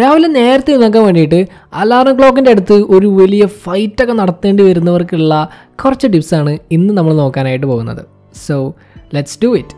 രാവിലെ നേരത്തെ എഴുന്നേക്കാൻ വേണ്ടിയിട്ട് അലാറം ക്ലോക്കിന്റെ അടുത്ത് ഒരു വലിയ ഫൈറ്റൊക്കെ നടത്തേണ്ടി വരുന്നവർക്കുള്ള കുറച്ച് ടിപ്സാണ് ഇന്ന് നമ്മൾ നോക്കാനായിട്ട് പോകുന്നത്. So let's do it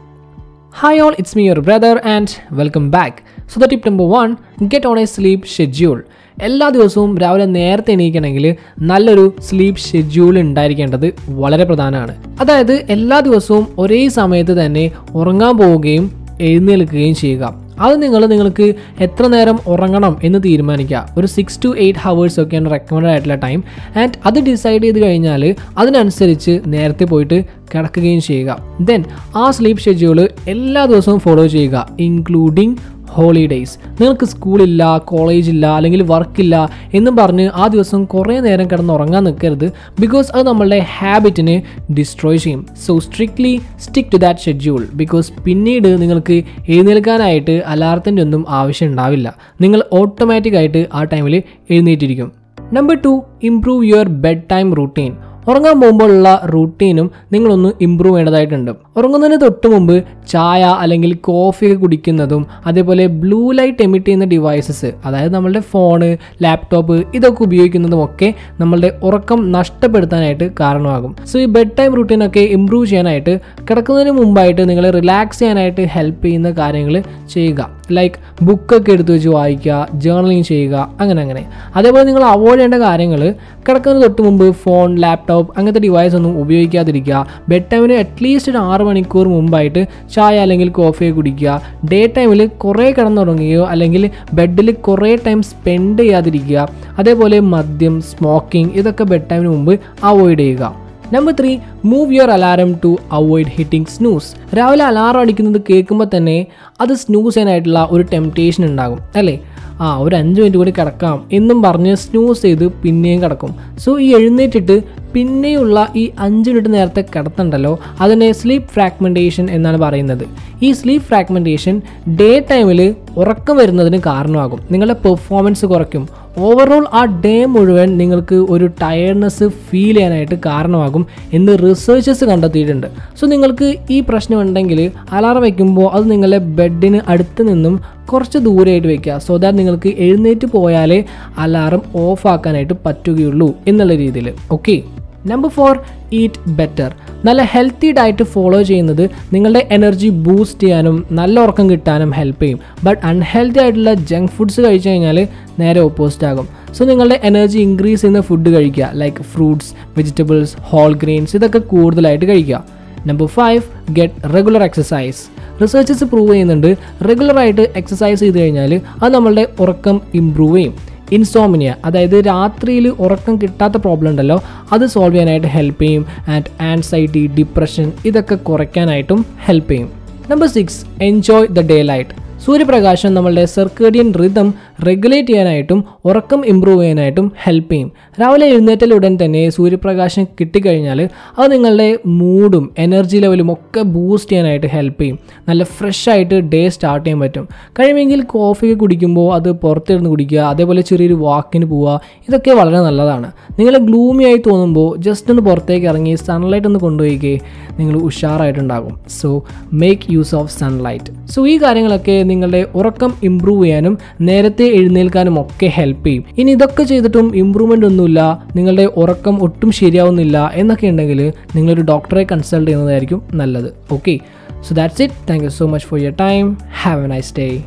hi all it's me your brother and welcome back so the tip number one get on a sleep schedule എല്ലാ ദിവസവും രാവിലെ നേരത്തെ എണീക്കണമെങ്കിൽ നല്ലൊരു സ്ലീപ്പ് ഷെഡ്യൂൾ ഉണ്ടായിരിക്കേണ്ടത് വളരെ പ്രധാനമാണ്. അതായത് എല്ലാ ദിവസവും ഒരേ സമയത്ത് തന്നെ ഉറങ്ങാൻ പോവുകയും എഴുന്നേൽക്കുകയും ചെയ്യുക. അത് നിങ്ങൾ നിങ്ങൾക്ക് എത്ര നേരം ഉറങ്ങണം എന്ന് തീരുമാനിക്കുക. ഒരു സിക്സ് ടു എയ്റ്റ് ഹവേഴ്സ് ഒക്കെയാണ് റെക്കമെൻഡ് ആയിട്ടുള്ള ടൈം ആൻഡ് അത് ഡിസൈഡ് ചെയ്ത് കഴിഞ്ഞാൽ അതിനനുസരിച്ച് നേരത്തെ പോയിട്ട് കിടക്കുകയും ചെയ്യുക. ദെൻ ആ സ്ലീപ്പ് ഷെഡ്യൂൾ എല്ലാ ദിവസവും ഫോളോ ചെയ്യുക ഇൻക്ലൂഡിങ് ഹോളിഡേയ്സ് നിങ്ങൾക്ക് സ്കൂളില്ല കോളേജില്ല അല്ലെങ്കിൽ വർക്കില്ല എന്നും പറഞ്ഞ് ആ ദിവസം കുറേ നേരം കിടന്ന് ഉറങ്ങാൻ നിൽക്കരുത് ബിക്കോസ് അത് നമ്മളുടെ ഹാബിറ്റിനെ ഡിസ്ട്രോയ് ചെയ്യും. So strictly stick to that schedule because പിന്നീട് നിങ്ങൾക്ക് എഴുന്നേൽക്കാനായിട്ട് അലാറത്തിന്റെ ഒന്നും ആവശ്യം ഉണ്ടാവില്ല. നിങ്ങൾ ഓട്ടോമാറ്റിക്കായിട്ട് ആ ടൈമിൽ എഴുന്നേറ്റിരിക്കും. Number two improve your bedtime routine ഉറങ്ങാൻ പോകുമ്പോഴുള്ള റൂട്ടീനും നിങ്ങളൊന്ന് ഇമ്പ്രൂവ് ചെയ്യേണ്ടതായിട്ടുണ്ട്. ഉറങ്ങുന്നതിന് തൊട്ട് മുമ്പ് ചായ അല്ലെങ്കിൽ കോഫി കുടിക്കുന്നതും അതേപോലെ ബ്ലൂ ലൈറ്റ് എമിറ്റ് ചെയ്യുന്ന ഡിവൈസസ് അതായത് നമ്മളുടെ ഫോണ് ലാപ്ടോപ്പ് ഇതൊക്കെ ഉപയോഗിക്കുന്നതും ഒക്കെ നമ്മളുടെ ഉറക്കം നഷ്ടപ്പെടുത്താനായിട്ട് കാരണമാകും. സോ ഈ ബെഡ് ടൈം റൂട്ടീനൊക്കെ ഇമ്പ്രൂവ് ചെയ്യാനായിട്ട് കിടക്കുന്നതിന് മുമ്പായിട്ട് നിങ്ങളെ റിലാക്സ് ചെയ്യാനായിട്ട് ഹെൽപ്പ് ചെയ്യുന്ന കാര്യങ്ങൾ ചെയ്യുക. ലൈക്ക് ബുക്കൊക്കെ എടുത്തു വെച്ച് വായിക്കുക ജേർണലിങ് ചെയ്യുക അങ്ങനെ അങ്ങനെ. അതേപോലെ നിങ്ങൾ അവോയ്ഡ് ചെയ്യേണ്ട കാര്യങ്ങൾ കിടക്കുന്നതിന് തൊട്ട് മുമ്പ് ഫോൺ ലാപ്ടോപ്പ് അങ്ങനത്തെ ഡിവൈസ് ഒന്നും ഉപയോഗിക്കാതിരിക്കുക. ബെഡ് ടൈമിന് അറ്റ്ലീസ്റ്റ് ഒരു ആറ് മണിക്കൂർ മുമ്പായിട്ട് ചായ അല്ലെങ്കിൽ കോഫിയെ കുടിക്കുക. ഡേ ടൈമിൽ കുറേ കിടന്നുറങ്ങുകയോ അല്ലെങ്കിൽ ബെഡിൽ കുറേ ടൈം സ്പെൻഡ് ചെയ്യാതിരിക്കുക. അതേപോലെ മദ്യം സ്മോക്കിംഗ് ഇതൊക്കെ ബെഡ് ടൈമിന് മുമ്പ് അവോയ്ഡ് ചെയ്യുക. Number three move your alarm to avoid hitting snooze രാവിലെ അലാറം അടിക്കുന്നത് കേൾക്കുമ്പോൾ തന്നെ അത് സ്നൂസ് ചെയ്യാനായിട്ടുള്ള ഒരു ടെംപ്റ്റേഷൻ ഉണ്ടാകും അല്ലേ? ആ ഒരു അഞ്ച് മിനിറ്റ് കൂടി കിടക്കാം എന്നും പറഞ്ഞ് സ്നൂസ് ചെയ്ത് പിന്നെയും കിടക്കും. സോ ഈ എഴുന്നേറ്റിട്ട് പിന്നെയുള്ള ഈ അഞ്ച് മിനിറ്റ് നേരത്തെ കിടത്തണ്ടല്ലോ? അതിനെ സ്ലീപ്പ് ഫ്രാഗ്മെന്റേഷൻ എന്നാണ് പറയുന്നത്. ഈ സ്ലീപ്പ് ഫ്രാഗ്മെന്റേഷൻ ഡേ ടൈമിൽ ഉറക്കം വരുന്നതിന് കാരണമാകും. നിങ്ങളുടെ പെർഫോമൻസ് കുറയ്ക്കും. ഓവറോൾ ആ ഡേ മുഴുവൻ നിങ്ങൾക്ക് ഒരു ടയർഡ്നെസ് ഫീൽ ചെയ്യാനായിട്ട് കാരണമാകും എന്ന് റിസർച്ചസ് കണ്ടെത്തിയിട്ടുണ്ട്. സോ നിങ്ങൾക്ക് ഈ പ്രശ്നം ഉണ്ടെങ്കിൽ അലാറം വയ്ക്കുമ്പോൾ അത് നിങ്ങളുടെ ബെഡിന് അടുത്ത് നിന്നും കുറച്ച് ദൂരെയായിട്ട് വെക്കുക. സോ ദാറ്റ് നിങ്ങൾക്ക് എഴുന്നേറ്റ് പോയാലേ അലാറം ഓഫ് ആക്കാനായിട്ട് പറ്റുകയുള്ളൂ എന്നുള്ള രീതിയിൽ. Okay number four eat better നല്ല ഹെൽത്തി ഡയറ്റ് ഫോളോ ചെയ്യുന്നത് നിങ്ങളുടെ എനർജി ബൂസ്റ്റ് ചെയ്യാനും നല്ല ഉറക്കം കിട്ടാനും ഹെൽപ്പ് ചെയ്യും. ബട്ട് അൺഹെൽത്തി ആയിട്ടുള്ള ജങ്ക് ഫുഡ്സ് കഴിച്ചു കഴിഞ്ഞാൽ നേരെ ഓപ്പോസിറ്റ് ആകും. സോ നിങ്ങളുടെ എനർജി ഇൻക്രീസ് ചെയ്യുന്ന ഫുഡ് കഴിക്കുക. Like fruits vegetables whole grains ഇതൊക്കെ കൂടുതലായിട്ട് കഴിക്കുക. Number five get regular exercise researches prove ചെയ്യുന്നുണ്ട് റെഗുലറായിട്ട് എക്സസൈസ് ചെയ്ത് കഴിഞ്ഞാൽ അത് നമ്മളുടെ ഉറക്കം ഇമ്പ്രൂവ് ചെയ്യും. ഇൻസോമിനിയ അതായത് രാത്രിയിൽ ഉറക്കം കിട്ടാത്ത പ്രോബ്ലം ഉണ്ടല്ലോ അത് സോൾവ് ചെയ്യാനായിട്ട് ഹെൽപ്പ് ചെയ്യും. ആൻഡ് ആൻസൈറ്റി ഡിപ്രഷൻ ഇതൊക്കെ കുറയ്ക്കാനായിട്ടും ഹെൽപ്പ് ചെയ്യും. Number six enjoy the daylight സൂര്യപ്രകാശം നമ്മളുടെ സർക്കേഡിയൻ റിതം റെഗുലേറ്റ് ചെയ്യാനായിട്ടും ഉറക്കം ഇമ്പ്രൂവ് ചെയ്യാനായിട്ടും ഹെൽപ്പ് ചെയ്യും. രാവിലെ എഴുന്നേറ്റലുടൻ തന്നെ സൂര്യപ്രകാശം കിട്ടിക്കഴിഞ്ഞാൽ അത് നിങ്ങളുടെ മൂഡും എനർജി ലെവലും ഒക്കെ ബൂസ്റ്റ് ചെയ്യാനായിട്ട് ഹെൽപ്പ് ചെയ്യും. നല്ല ഫ്രഷ് ആയിട്ട് ഡേ സ്റ്റാർട്ട് ചെയ്യാൻ പറ്റും. കഴിയുമെങ്കിൽ കോഫി കുടിക്കുമ്പോൾ അത് പുറത്തിരുന്ന് കുടിക്കുക അതേപോലെ ചെറിയൊരു വാക്കിന് പോവുക ഇതൊക്കെ വളരെ നല്ലതാണ്. നിങ്ങൾ ഗ്ലൂമി ആയി തോന്നുമ്പോൾ ജസ്റ്റ് ഒന്ന് പുറത്തേക്ക് ഇറങ്ങി സൺലൈറ്റ് ഒന്ന് കൊണ്ടുപോയിക്കേ നിങ്ങൾ ഉഷാറായിട്ടുണ്ടാകും. So make use of sunlight so ഈ കാര്യങ്ങളൊക്കെ നിങ്ങളുടെ ഉറക്കം ഇമ്പ്രൂവ് ചെയ്യാനും നേരത്തെ എഴുന്നേൽക്കാനും ഒക്കെ ഹെൽപ്പ് ചെയ്യും. ഇനി ഇതൊക്കെ ചെയ്തിട്ടും ഇമ്പ്രൂവ്മെന്റ് ഒന്നുമില്ല നിങ്ങളുടെ ഉറക്കം ഒട്ടും ശരിയാവുന്നില്ല എന്നൊക്കെ ഉണ്ടെങ്കിൽ നിങ്ങളൊരു ഡോക്ടറെ കൺസൾട്ട് ചെയ്യുന്നതായിരിക്കും നല്ലത്. Okay so that's it thank you so much for your time have a nice day